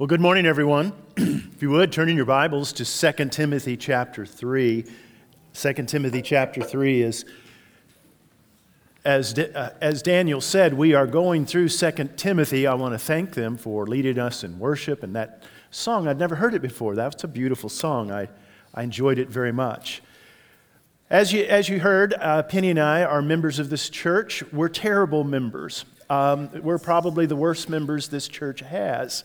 Well, good morning, everyone. if you would, turn in your Bibles to 2 Timothy chapter 3. 2 Timothy chapter 3 is, as, uh, as Daniel said, we are going through 2 Timothy. I want to thank them for leading us in worship and that song. I'd never heard it before. That's a beautiful song. I, I enjoyed it very much. As you, as you heard, uh, Penny and I are members of this church. We're terrible members. Um, we're probably the worst members this church has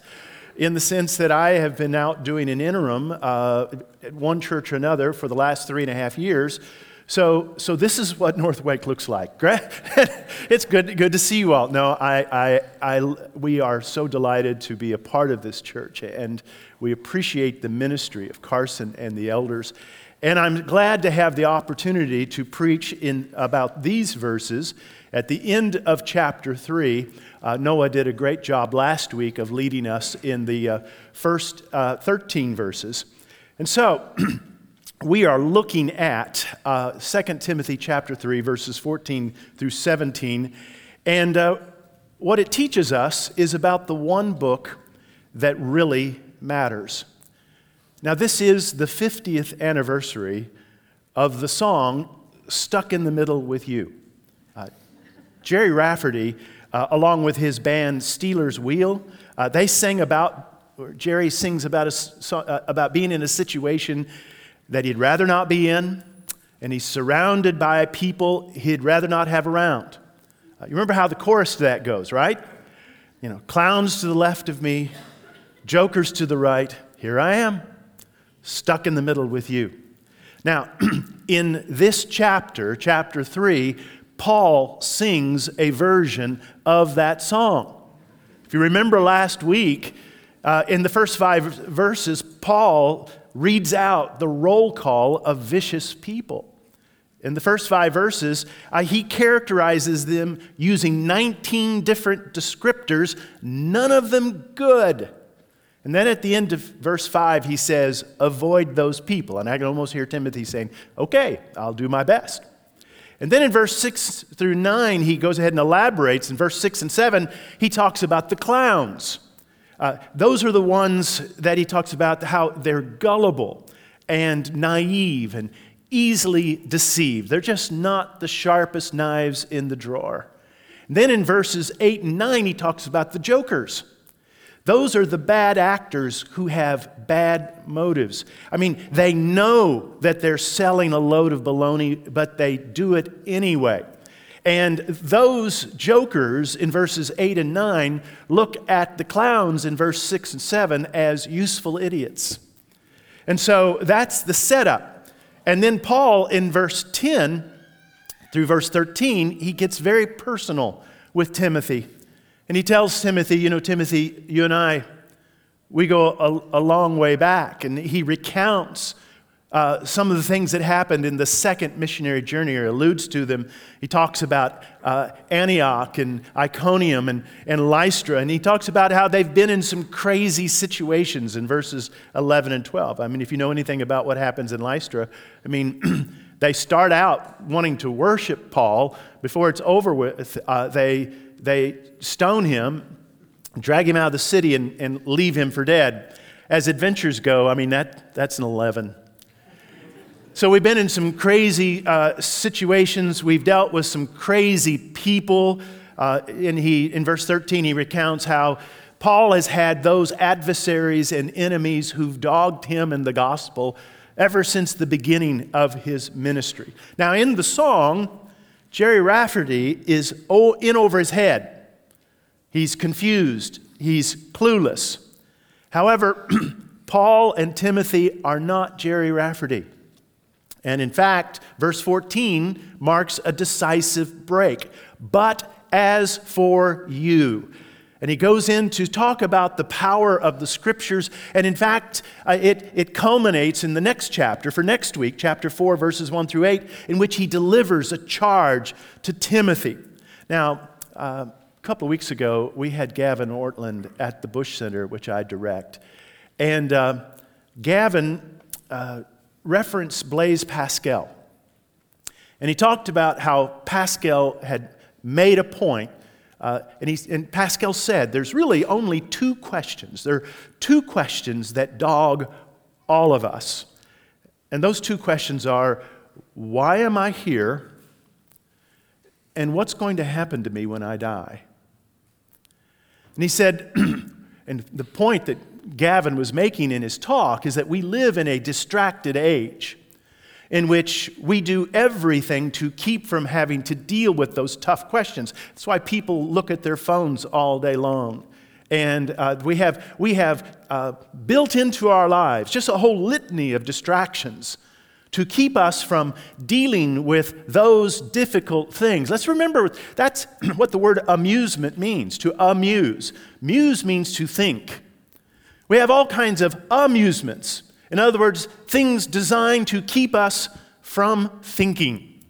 in the sense that I have been out doing an interim uh, at one church or another for the last three and a half years. So, so this is what North Wake looks like. it's good, good to see you all. No, I, I, I, we are so delighted to be a part of this church, and we appreciate the ministry of Carson and the elders. And I'm glad to have the opportunity to preach in about these verses at the end of chapter 3 uh, Noah did a great job last week of leading us in the uh, first uh, 13 verses. And so, we are looking at uh, 2 Timothy chapter 3, verses 14 through 17. And uh, what it teaches us is about the one book that really matters. Now, this is the 50th anniversary of the song Stuck in the Middle with You. Uh, Gerry Rafferty uh, along with his band Stealers Wheel. Uh, they sing about, Gerry sings about, a, uh, about being in a situation that he'd rather not be in, and he's surrounded by people he'd rather not have around. Uh, you remember how the chorus to that goes, right? You know, clowns to the left of me, jokers to the right. Here I am, stuck in the middle with you. Now, in this chapter, chapter 3, Paul sings a version of that song. If you remember last week, uh, in the first five verses, Paul reads out the roll call of vicious people. In the first five verses, uh, he characterizes them using 19 different descriptors, none of them good. And then at the end of verse 5, he says, Avoid those people. And I can almost hear Timothy saying, Okay, I'll do my best. And then in verse 6 through 9, he goes ahead and elaborates. In verse 6 and 7, he talks about the clowns. Uh, those are the ones that he talks about how they're gullible and naive and easily deceived. They're just not the sharpest knives in the drawer. And then in verses 8 and 9, he talks about the jokers. Those are the bad actors who have bad motives. I mean, they know that they're selling a load of baloney, but they do it anyway. And those jokers in verses 8 and 9 look at the clowns in verse 6 and 7 as useful idiots. And so that's the setup. And then Paul in verse 10 through verse 13, he gets very personal with Timothy. And he tells Timothy, you know, Timothy, you and I, we go a, a long way back. And he recounts uh, some of the things that happened in the second missionary journey, or alludes to them. He talks about uh, Antioch and Iconium and, and Lystra, and he talks about how they've been in some crazy situations in verses 11 and 12. I mean, if you know anything about what happens in Lystra, I mean, they start out wanting to worship Paul. Before it's over with, uh, they they stone him, drag him out of the city, and, and leave him for dead. As adventures go, I mean, that, that's an 11. So we've been in some crazy uh, situations. We've dealt with some crazy people. Uh, and he, in verse 13, he recounts how Paul has had those adversaries and enemies who've dogged him in the gospel ever since the beginning of his ministry. Now, in the song, Gerry Rafferty is in over his head. He's confused, he's clueless. However, Paul and Timothy are not Gerry Rafferty. And in fact, verse 14 marks a decisive break. But as for you, and he goes in to talk about the power of the scriptures. And in fact, uh, it, it culminates in the next chapter, for next week, chapter 4, verses 1 through 8, in which he delivers a charge to Timothy. Now, uh, a couple of weeks ago, we had Gavin Ortlund at the Bush Center, which I direct. And uh, Gavin uh, referenced Blaise Pascal. And he talked about how Pascal had made a point Uh, and, and Pascal said there's really only two questions. There are two questions that dog all of us. And those two questions are why am I here? And what's going to happen to me when I die? And he said, and the point that Gavin was making in his talk is that we live in a distracted age in which we do everything to keep from having to deal with those tough questions. That's why people look at their phones all day long. And uh, we have, we have uh, built into our lives just a whole litany of distractions to keep us from dealing with those difficult things. Let's remember that's what the word amusement means to amuse. Muse means to think. We have all kinds of amusements. In other words, things designed to keep us from thinking.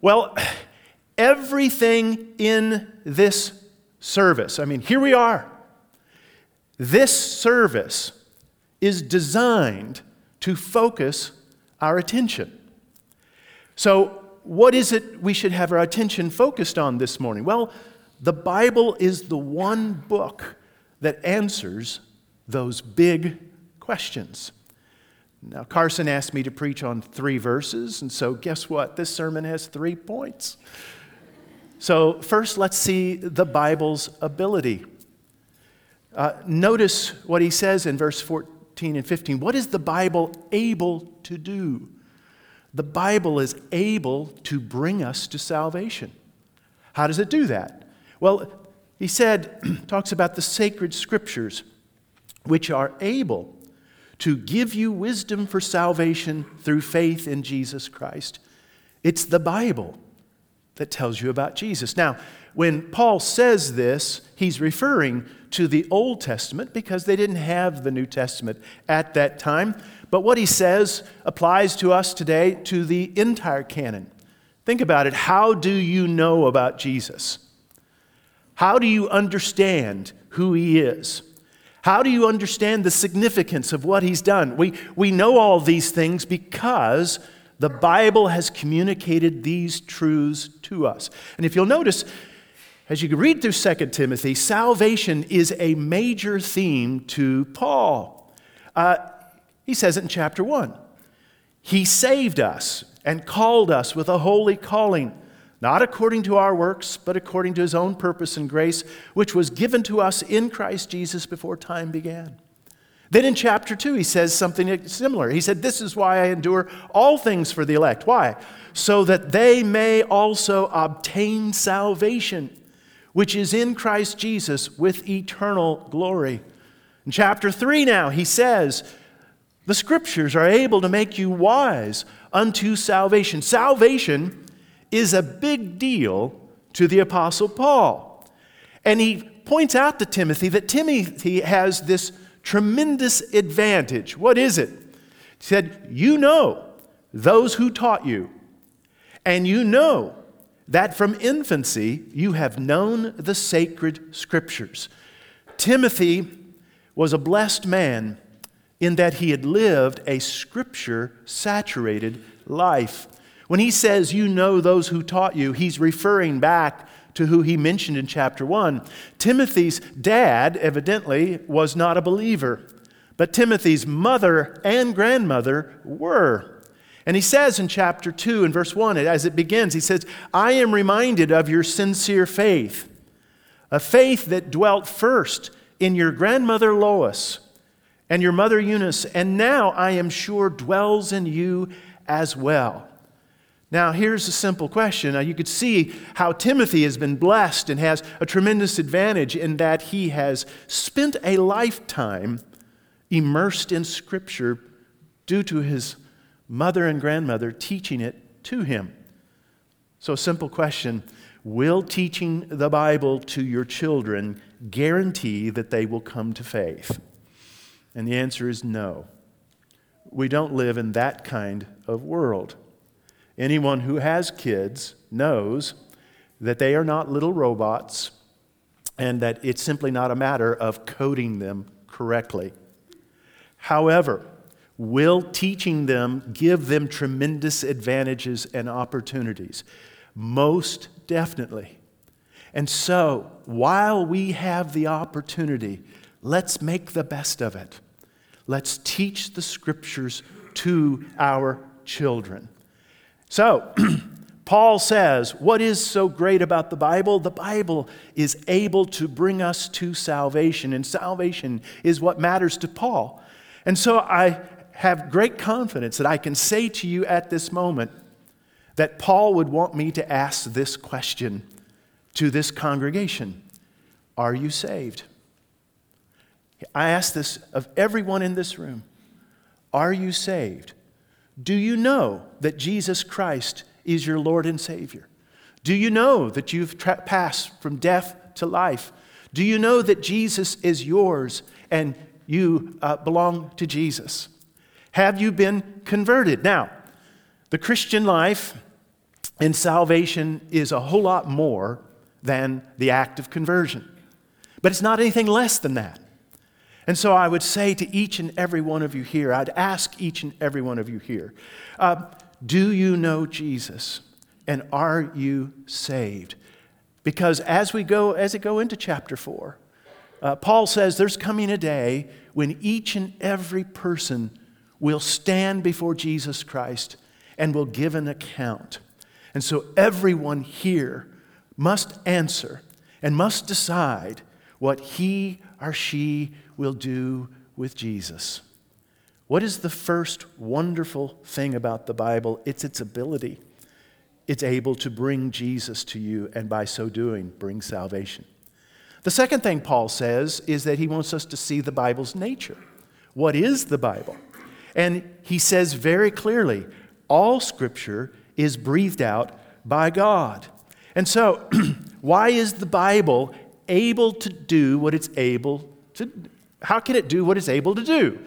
Well, everything in this service, I mean, here we are. This service is designed to focus our attention. So, what is it we should have our attention focused on this morning? Well, the Bible is the one book that answers those big questions. Now, Carson asked me to preach on three verses, and so guess what? This sermon has three points. So, first, let's see the Bible's ability. Uh, notice what he says in verse 14 and 15. What is the Bible able to do? The Bible is able to bring us to salvation. How does it do that? Well, he said, talks about the sacred scriptures, which are able to give you wisdom for salvation through faith in Jesus Christ. It's the Bible that tells you about Jesus. Now, when Paul says this, he's referring to the Old Testament because they didn't have the New Testament at that time. But what he says applies to us today to the entire canon. Think about it. How do you know about Jesus? How do you understand who he is? How do you understand the significance of what he's done? We, we know all these things because the Bible has communicated these truths to us. And if you'll notice, as you read through 2 Timothy, salvation is a major theme to Paul. Uh, he says it in chapter 1. He saved us and called us with a holy calling not according to our works, but according to his own purpose and grace, which was given to us in Christ Jesus before time began. Then in chapter 2, he says something similar. He said, This is why I endure all things for the elect. Why? So that they may also obtain salvation, which is in Christ Jesus with eternal glory. In chapter 3 now, he says, The scriptures are able to make you wise unto salvation. Salvation is a big deal to the Apostle Paul. And he points out to Timothy that Timothy has this tremendous advantage. What is it? He said, You know those who taught you, and you know that from infancy you have known the sacred scriptures. Timothy was a blessed man in that he had lived a scripture saturated life. When he says, You know those who taught you, he's referring back to who he mentioned in chapter 1. Timothy's dad, evidently, was not a believer, but Timothy's mother and grandmother were. And he says in chapter 2 and verse 1, as it begins, he says, I am reminded of your sincere faith, a faith that dwelt first in your grandmother Lois and your mother Eunice, and now I am sure dwells in you as well. Now, here's a simple question. Now, you could see how Timothy has been blessed and has a tremendous advantage in that he has spent a lifetime immersed in Scripture due to his mother and grandmother teaching it to him. So, simple question Will teaching the Bible to your children guarantee that they will come to faith? And the answer is no. We don't live in that kind of world. Anyone who has kids knows that they are not little robots and that it's simply not a matter of coding them correctly. However, will teaching them give them tremendous advantages and opportunities? Most definitely. And so, while we have the opportunity, let's make the best of it. Let's teach the scriptures to our children. So, Paul says, What is so great about the Bible? The Bible is able to bring us to salvation, and salvation is what matters to Paul. And so I have great confidence that I can say to you at this moment that Paul would want me to ask this question to this congregation Are you saved? I ask this of everyone in this room Are you saved? Do you know that Jesus Christ is your Lord and Savior? Do you know that you've tra- passed from death to life? Do you know that Jesus is yours and you uh, belong to Jesus? Have you been converted? Now, the Christian life and salvation is a whole lot more than the act of conversion, but it's not anything less than that. And so I would say to each and every one of you here, I'd ask each and every one of you here, uh, do you know Jesus? And are you saved? Because as we go, as we go into chapter four, uh, Paul says there's coming a day when each and every person will stand before Jesus Christ and will give an account. And so everyone here must answer and must decide what he or she will do with Jesus. What is the first wonderful thing about the Bible? It's its ability. It's able to bring Jesus to you, and by so doing, bring salvation. The second thing Paul says is that he wants us to see the Bible's nature. What is the Bible? And he says very clearly all scripture is breathed out by God. And so, why is the Bible able to do what it's able to how can it do what it's able to do?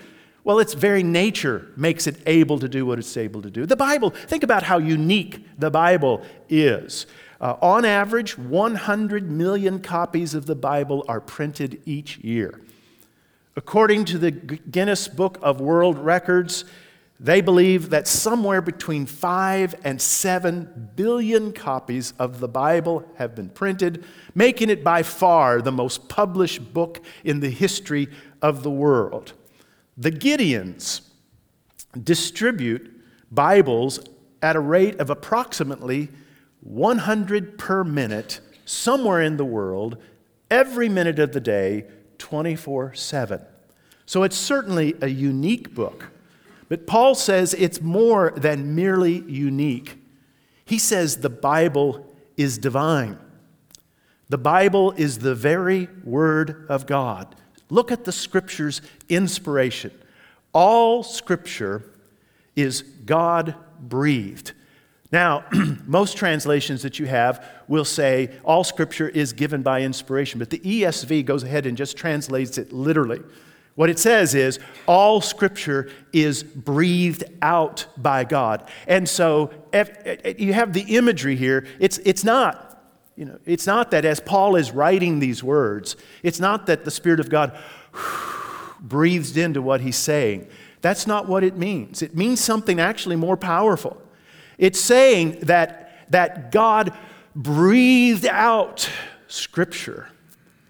Well, its very nature makes it able to do what it's able to do. The Bible, think about how unique the Bible is. Uh, on average, 100 million copies of the Bible are printed each year. According to the Guinness Book of World Records, they believe that somewhere between 5 and 7 billion copies of the Bible have been printed, making it by far the most published book in the history of the world. The Gideons distribute Bibles at a rate of approximately 100 per minute somewhere in the world, every minute of the day, 24 7. So it's certainly a unique book. But Paul says it's more than merely unique. He says the Bible is divine. The Bible is the very Word of God. Look at the Scripture's inspiration. All Scripture is God breathed. Now, most translations that you have will say all Scripture is given by inspiration, but the ESV goes ahead and just translates it literally. What it says is all scripture is breathed out by God. And so if, if you have the imagery here. It's, it's not, you know, it's not that as Paul is writing these words, it's not that the Spirit of God breathes into what he's saying. That's not what it means. It means something actually more powerful. It's saying that, that God breathed out scripture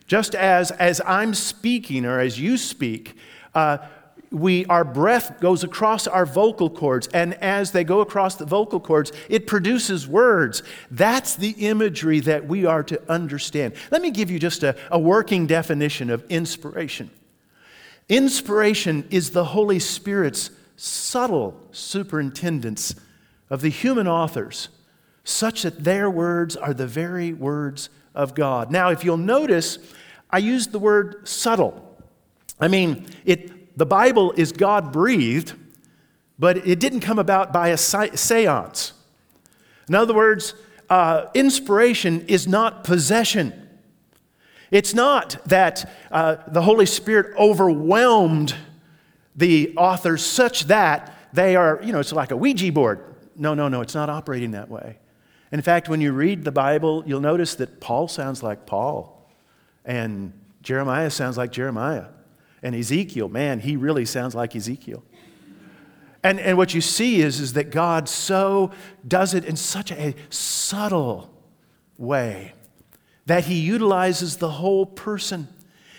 just as, as I'm speaking or as you speak, uh, we, our breath goes across our vocal cords, and as they go across the vocal cords, it produces words. That's the imagery that we are to understand. Let me give you just a, a working definition of inspiration. Inspiration is the Holy Spirit's subtle superintendence of the human authors, such that their words are the very words of God. Now, if you'll notice, I used the word subtle. I mean, it, the Bible is God breathed, but it didn't come about by a seance. In other words, uh, inspiration is not possession. It's not that uh, the Holy Spirit overwhelmed the authors such that they are, you know, it's like a Ouija board. No, no, no, it's not operating that way. In fact, when you read the Bible, you'll notice that Paul sounds like Paul. And Jeremiah sounds like Jeremiah. And Ezekiel, man, he really sounds like Ezekiel. And, and what you see is, is that God so does it in such a subtle way that he utilizes the whole person.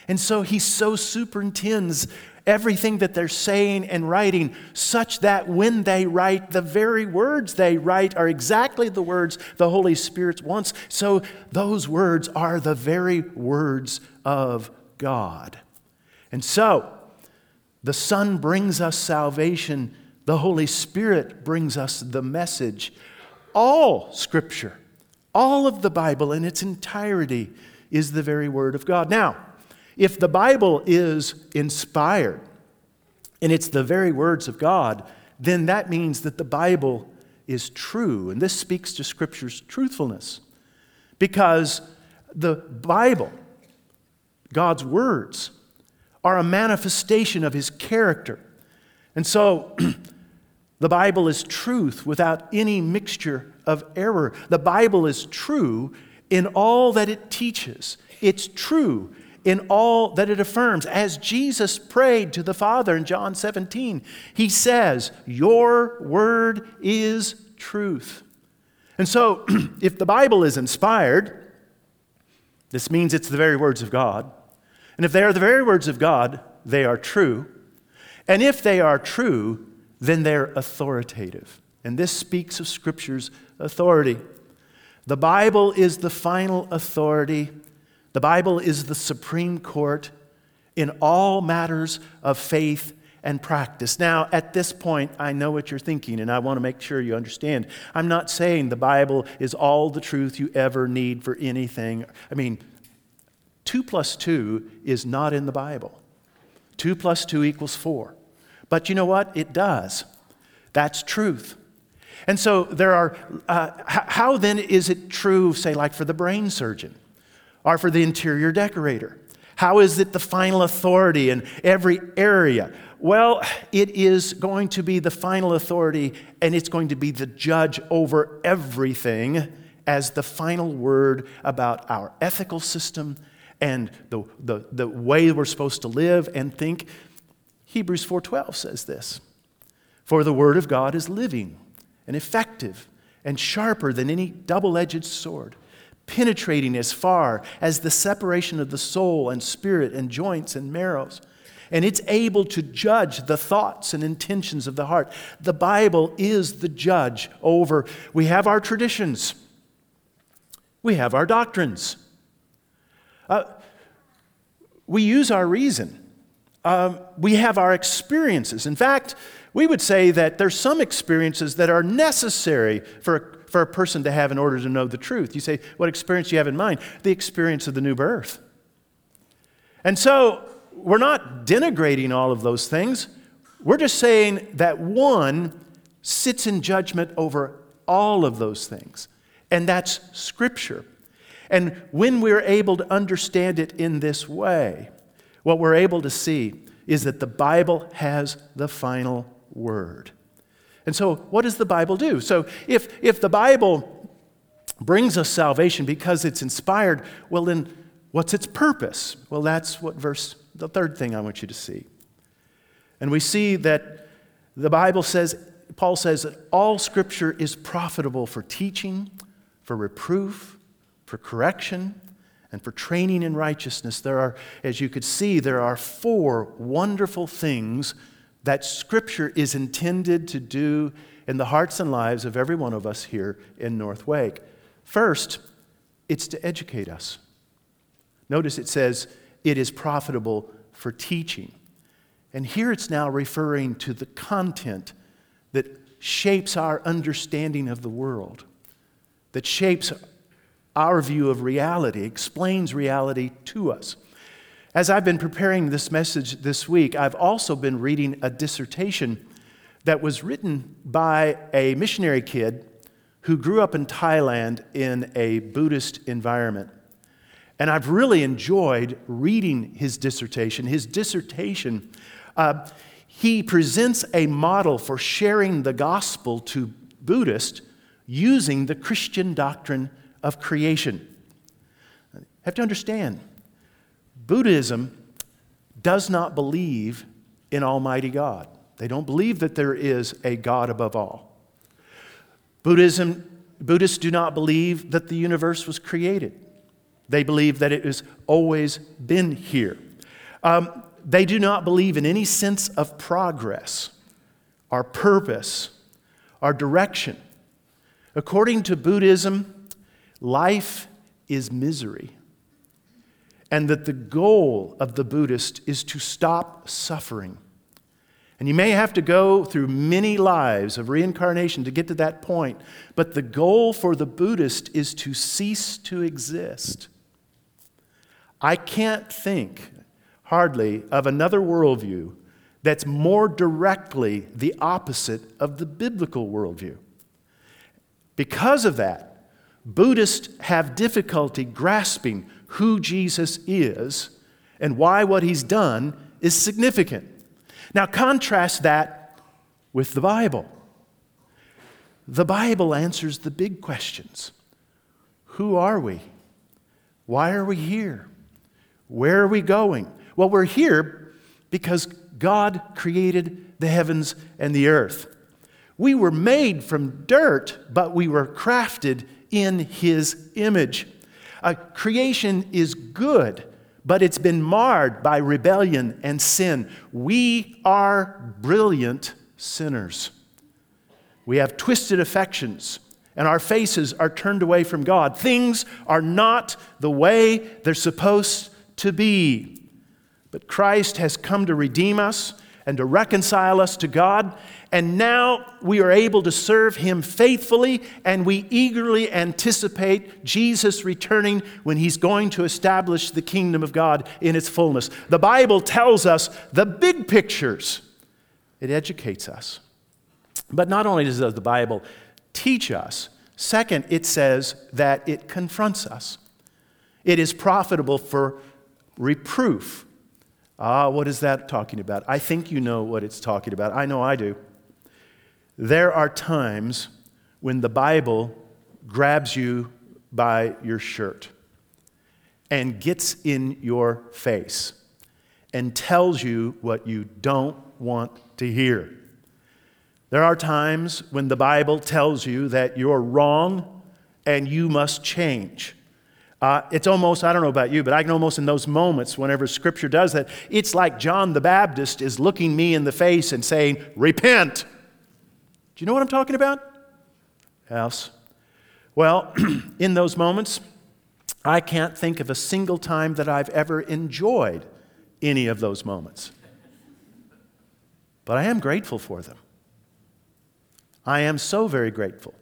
And so he so superintends everything that they're saying and writing, such that when they write, the very words they write are exactly the words the Holy Spirit wants. So those words are the very words of God. And so the Son brings us salvation, the Holy Spirit brings us the message. All Scripture, all of the Bible in its entirety is the very Word of God. Now, if the Bible is inspired and it's the very words of God, then that means that the Bible is true. And this speaks to Scripture's truthfulness. Because the Bible, God's words, are a manifestation of His character. And so, the Bible is truth without any mixture of error. The Bible is true in all that it teaches. It's true in all that it affirms. As Jesus prayed to the Father in John 17, he says, Your word is truth. And so, if the Bible is inspired, this means it's the very words of God. And if they are the very words of God, they are true. And if they are true, then they're authoritative. And this speaks of Scripture's authority. The Bible is the final authority the Bible is the supreme court in all matters of faith and practice. Now, at this point, I know what you're thinking, and I want to make sure you understand. I'm not saying the Bible is all the truth you ever need for anything. I mean, two plus two is not in the Bible. Two plus two equals four. But you know what? It does. That's truth. And so there are, uh, how then is it true, say, like for the brain surgeon? or for the interior decorator. How is it the final authority in every area? Well, it is going to be the final authority and it's going to be the judge over everything as the final word about our ethical system and the, the, the way we're supposed to live and think. Hebrews 4:12 says this. For the word of God is living and effective and sharper than any double-edged sword penetrating as far as the separation of the soul and spirit and joints and marrows. And it's able to judge the thoughts and intentions of the heart. The Bible is the judge over. We have our traditions, we have our doctrines, uh, we use our reason, um, we have our experiences. In fact, we would say that there's some experiences that are necessary for for a person to have in order to know the truth. You say, What experience do you have in mind? The experience of the new birth. And so we're not denigrating all of those things. We're just saying that one sits in judgment over all of those things, and that's Scripture. And when we're able to understand it in this way, what we're able to see is that the Bible has the final word. And so, what does the Bible do? So, if, if the Bible brings us salvation because it's inspired, well, then what's its purpose? Well, that's what verse, the third thing I want you to see. And we see that the Bible says, Paul says that all scripture is profitable for teaching, for reproof, for correction, and for training in righteousness. There are, as you could see, there are four wonderful things that Scripture is intended to do in the hearts and lives of every one of us here in North Wake. First, it's to educate us. Notice it says it is profitable for teaching. And here it's now referring to the content that shapes our understanding of the world, that shapes our view of reality, explains reality to us. As I've been preparing this message this week, I've also been reading a dissertation that was written by a missionary kid who grew up in Thailand in a Buddhist environment. And I've really enjoyed reading his dissertation. His dissertation, uh, he presents a model for sharing the gospel to Buddhists using the Christian doctrine of creation. You have to understand, Buddhism does not believe in Almighty God. They don't believe that there is a God above all. Buddhism, Buddhists do not believe that the universe was created. They believe that it has always been here. Um, they do not believe in any sense of progress, our purpose, our direction. According to Buddhism, life is misery. And that the goal of the Buddhist is to stop suffering. And you may have to go through many lives of reincarnation to get to that point, but the goal for the Buddhist is to cease to exist. I can't think hardly of another worldview that's more directly the opposite of the biblical worldview. Because of that, Buddhists have difficulty grasping who Jesus is and why what he's done is significant. Now, contrast that with the Bible. The Bible answers the big questions Who are we? Why are we here? Where are we going? Well, we're here because God created the heavens and the earth. We were made from dirt, but we were crafted in His image. Uh, creation is good, but it's been marred by rebellion and sin. We are brilliant sinners. We have twisted affections, and our faces are turned away from God. Things are not the way they're supposed to be. But Christ has come to redeem us and to reconcile us to God. And now we are able to serve Him faithfully, and we eagerly anticipate Jesus returning when He's going to establish the kingdom of God in its fullness. The Bible tells us the big pictures, it educates us. But not only does the Bible teach us, second, it says that it confronts us. It is profitable for reproof Ah, what is that talking about? I think you know what it's talking about. I know I do. There are times when the Bible grabs you by your shirt and gets in your face and tells you what you don't want to hear. There are times when the Bible tells you that you're wrong and you must change. Uh, it's almost, I don't know about you, but I can almost in those moments, whenever Scripture does that, it's like John the Baptist is looking me in the face and saying, Repent. Do you know what I'm talking about? Yes. Well, in those moments, I can't think of a single time that I've ever enjoyed any of those moments. But I am grateful for them. I am so very grateful.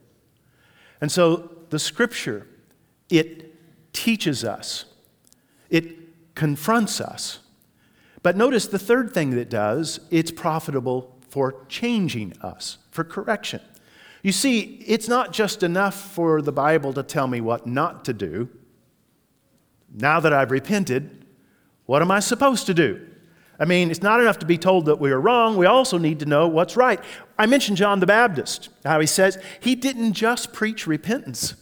And so the Scripture, it teaches us, it confronts us. But notice the third thing that it does, it's profitable for changing us, for correction. You see, it's not just enough for the Bible to tell me what not to do. Now that I've repented, what am I supposed to do? I mean, it's not enough to be told that we are wrong. We also need to know what's right. I mentioned John the Baptist, how he says he didn't just preach repentance.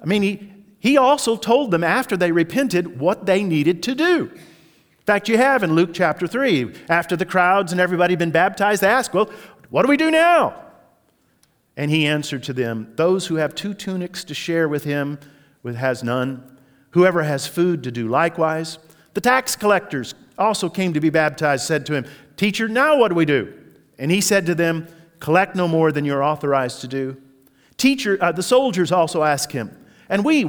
I mean, he, he also told them after they repented what they needed to do. In fact, you have in Luke chapter 3, after the crowds and everybody had been baptized, they asked, Well, what do we do now? And he answered to them, Those who have two tunics to share with him with has none. Whoever has food to do likewise. The tax collectors also came to be baptized, said to him, Teacher, now what do we do? And he said to them, Collect no more than you're authorized to do. Teacher, uh, the soldiers also asked him, And we,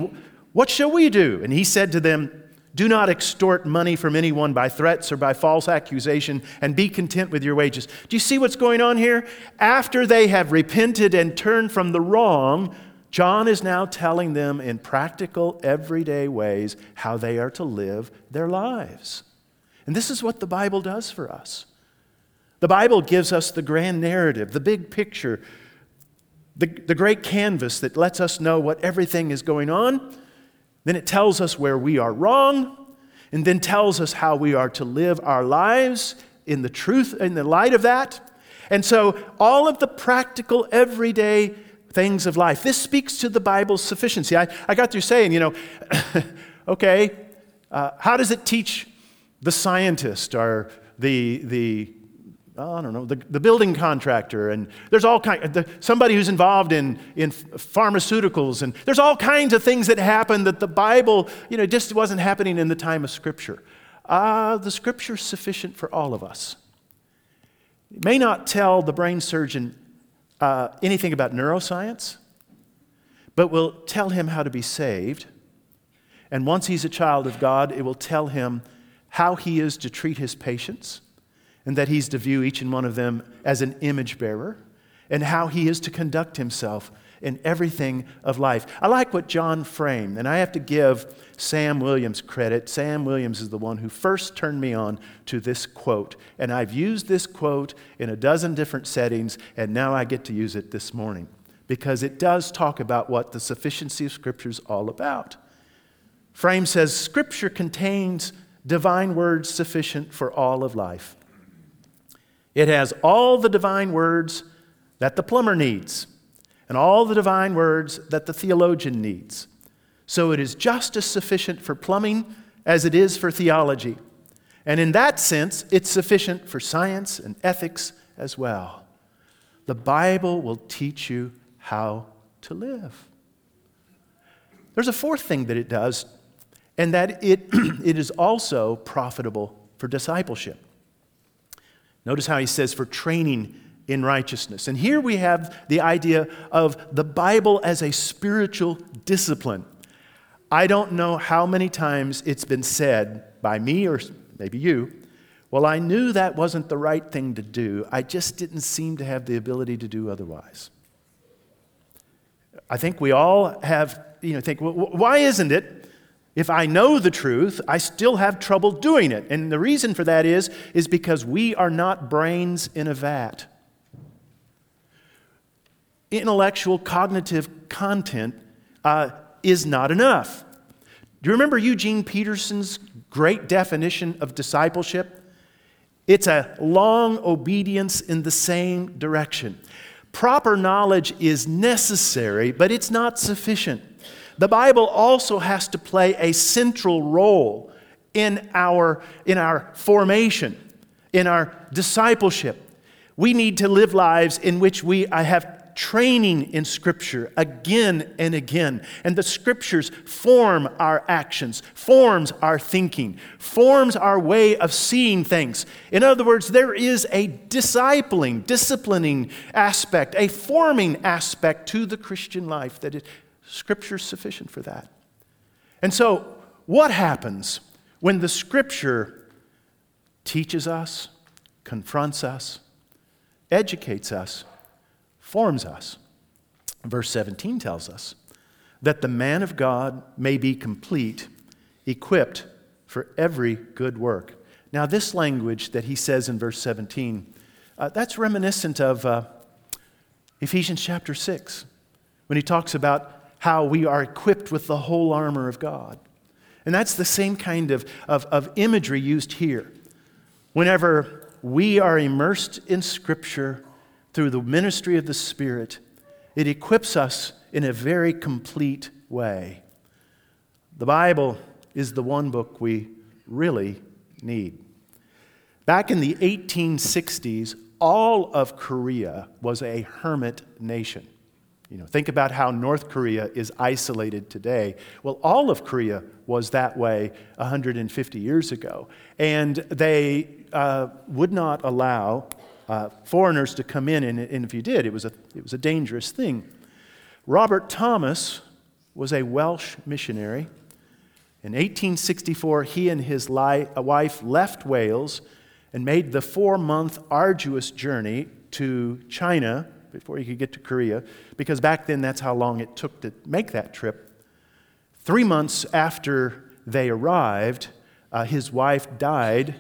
what shall we do? And he said to them, Do not extort money from anyone by threats or by false accusation, and be content with your wages. Do you see what's going on here? After they have repented and turned from the wrong, John is now telling them in practical, everyday ways how they are to live their lives. And this is what the Bible does for us. The Bible gives us the grand narrative, the big picture, the, the great canvas that lets us know what everything is going on then it tells us where we are wrong, and then tells us how we are to live our lives in the truth, in the light of that. And so, all of the practical, everyday things of life, this speaks to the Bible's sufficiency. I, I got through saying, you know, okay, uh, how does it teach the scientist or the, the I don't know, the, the building contractor, and there's all kind, the, somebody who's involved in, in pharmaceuticals, and there's all kinds of things that happen that the Bible, you know, just wasn't happening in the time of Scripture. Uh, the Scripture's sufficient for all of us. It may not tell the brain surgeon uh, anything about neuroscience, but will tell him how to be saved. And once he's a child of God, it will tell him how he is to treat his patients, and that he's to view each and one of them as an image bearer, and how he is to conduct himself in everything of life. I like what John framed, and I have to give Sam Williams credit. Sam Williams is the one who first turned me on to this quote, and I've used this quote in a dozen different settings, and now I get to use it this morning because it does talk about what the sufficiency of Scripture is all about. Frame says Scripture contains divine words sufficient for all of life. It has all the divine words that the plumber needs and all the divine words that the theologian needs. So it is just as sufficient for plumbing as it is for theology. And in that sense, it's sufficient for science and ethics as well. The Bible will teach you how to live. There's a fourth thing that it does, and that it, it is also profitable for discipleship. Notice how he says for training in righteousness. And here we have the idea of the Bible as a spiritual discipline. I don't know how many times it's been said by me or maybe you, well, I knew that wasn't the right thing to do. I just didn't seem to have the ability to do otherwise. I think we all have, you know, think, well, why isn't it? If I know the truth, I still have trouble doing it. And the reason for that is, is because we are not brains in a vat. Intellectual, cognitive content uh, is not enough. Do you remember Eugene Peterson's great definition of discipleship? It's a long obedience in the same direction. Proper knowledge is necessary, but it's not sufficient. The Bible also has to play a central role in our, in our formation, in our discipleship. We need to live lives in which we have training in Scripture again and again. And the Scriptures form our actions, forms our thinking, forms our way of seeing things. In other words, there is a discipling, disciplining aspect, a forming aspect to the Christian life that is, Scripture is sufficient for that. And so, what happens when the Scripture teaches us, confronts us, educates us, forms us. Verse 17 tells us that the man of God may be complete, equipped for every good work. Now, this language that he says in verse 17, uh, that's reminiscent of uh, Ephesians chapter 6, when he talks about how we are equipped with the whole armor of God. And that's the same kind of, of, of imagery used here. Whenever we are immersed in Scripture, through the ministry of the Spirit, it equips us in a very complete way. The Bible is the one book we really need. Back in the 1860s, all of Korea was a hermit nation. You know, think about how North Korea is isolated today. Well, all of Korea was that way 150 years ago. And they uh, would not allow uh, foreigners to come in, and, and if you did, it was, a, it was a dangerous thing. Robert Thomas was a Welsh missionary. In 1864, he and his li- wife left Wales and made the four month arduous journey to China before he could get to Korea, because back then that's how long it took to make that trip. Three months after they arrived, uh, his wife died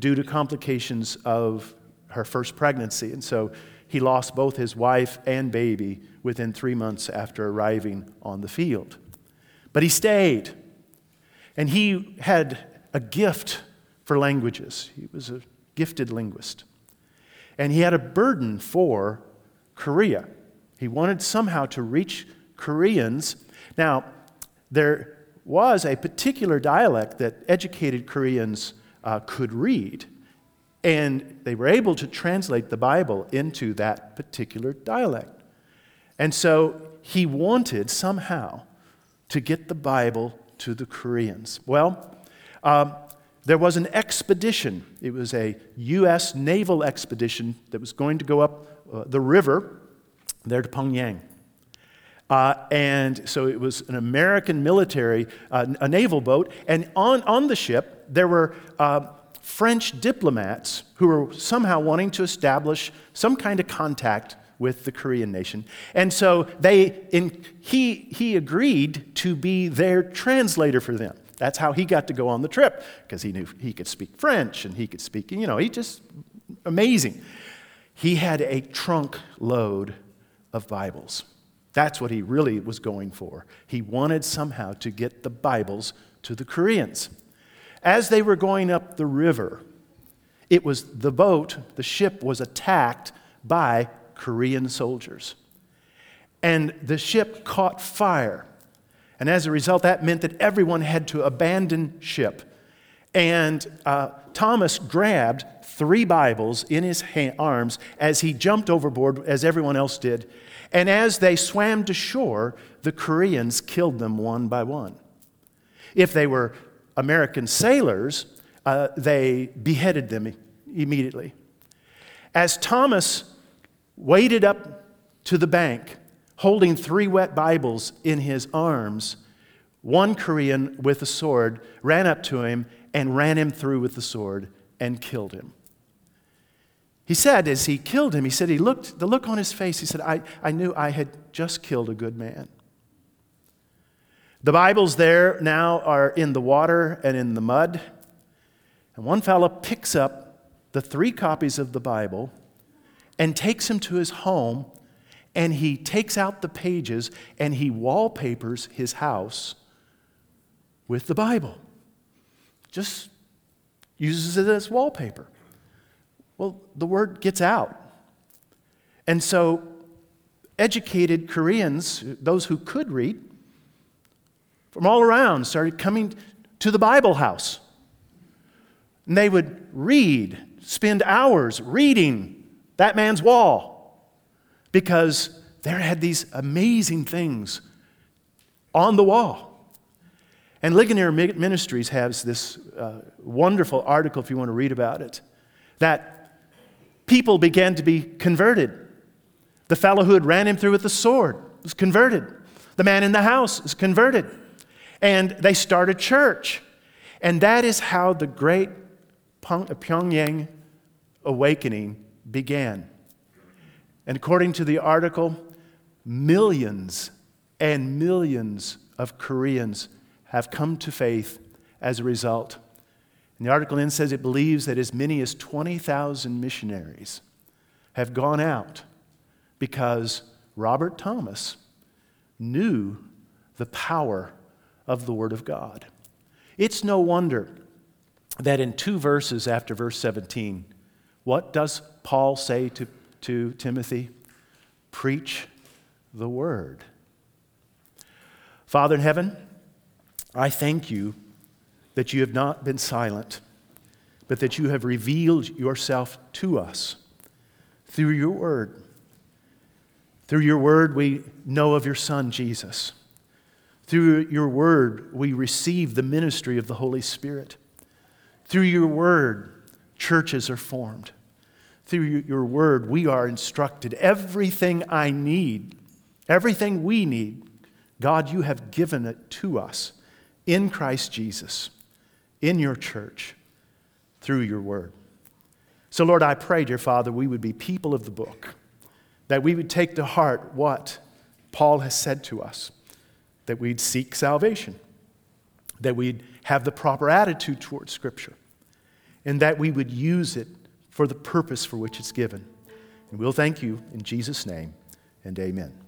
due to complications of her first pregnancy. And so he lost both his wife and baby within three months after arriving on the field. But he stayed. And he had a gift for languages, he was a gifted linguist. And he had a burden for Korea. He wanted somehow to reach Koreans. Now, there was a particular dialect that educated Koreans uh, could read. and they were able to translate the Bible into that particular dialect. And so he wanted somehow to get the Bible to the Koreans. Well, um, there was an expedition. It was a U.S. naval expedition that was going to go up uh, the river there to Pyongyang. Uh, and so it was an American military, uh, a naval boat, and on, on the ship there were uh, French diplomats who were somehow wanting to establish some kind of contact with the Korean nation. And so they, in, he, he agreed to be their translator for them. That's how he got to go on the trip, because he knew he could speak French and he could speak, you know, he just amazing. He had a trunk load of Bibles. That's what he really was going for. He wanted somehow to get the Bibles to the Koreans. As they were going up the river, it was the boat, the ship was attacked by Korean soldiers. And the ship caught fire. And as a result, that meant that everyone had to abandon ship. And uh, Thomas grabbed three Bibles in his arms as he jumped overboard, as everyone else did. And as they swam to shore, the Koreans killed them one by one. If they were American sailors, uh, they beheaded them immediately. As Thomas waded up to the bank, holding three wet Bibles in his arms, one Korean with a sword ran up to him and ran him through with the sword and killed him. He said, as he killed him, he said, he looked, the look on his face, he said, I, I knew I had just killed a good man. The Bibles there now are in the water and in the mud. And one fellow picks up the three copies of the Bible and takes them to his home, and he takes out the pages and he wallpapers his house with the Bible. Just uses it as wallpaper. Well, the word gets out. And so, educated Koreans, those who could read, from all around started coming to the Bible house. And they would read, spend hours reading that man's wall because there had these amazing things on the wall. And Ligonier Ministries has this uh, wonderful article, if you want to read about it, that people began to be converted. The fellow who had ran him through with the sword was converted. The man in the house was converted and they start a church. And that is how the great uh, Pyongyang awakening began. And according to the article, millions and millions of Koreans have come to faith as a result. And the article then says it believes that as many as 20,000 missionaries have gone out because Robert Thomas knew the power of the Word of God. It's no wonder that in two verses after verse 17, what does Paul say to, to Timothy? Preach the Word. Father in heaven, I thank you that you have not been silent, but that you have revealed yourself to us through your Word. Through your Word, we know of your Son, Jesus. Through your word, we receive the ministry of the Holy Spirit. Through your word, churches are formed. Through your word, we are instructed. Everything I need, everything we need, God, you have given it to us in Christ Jesus, in your church, through your word. So, Lord, I pray, dear Father, we would be people of the book, that we would take to heart what Paul has said to us that we'd seek salvation, that we'd have the proper attitude towards Scripture, and that we would use it for the purpose for which it's given. And we'll thank you in Jesus' name, and amen.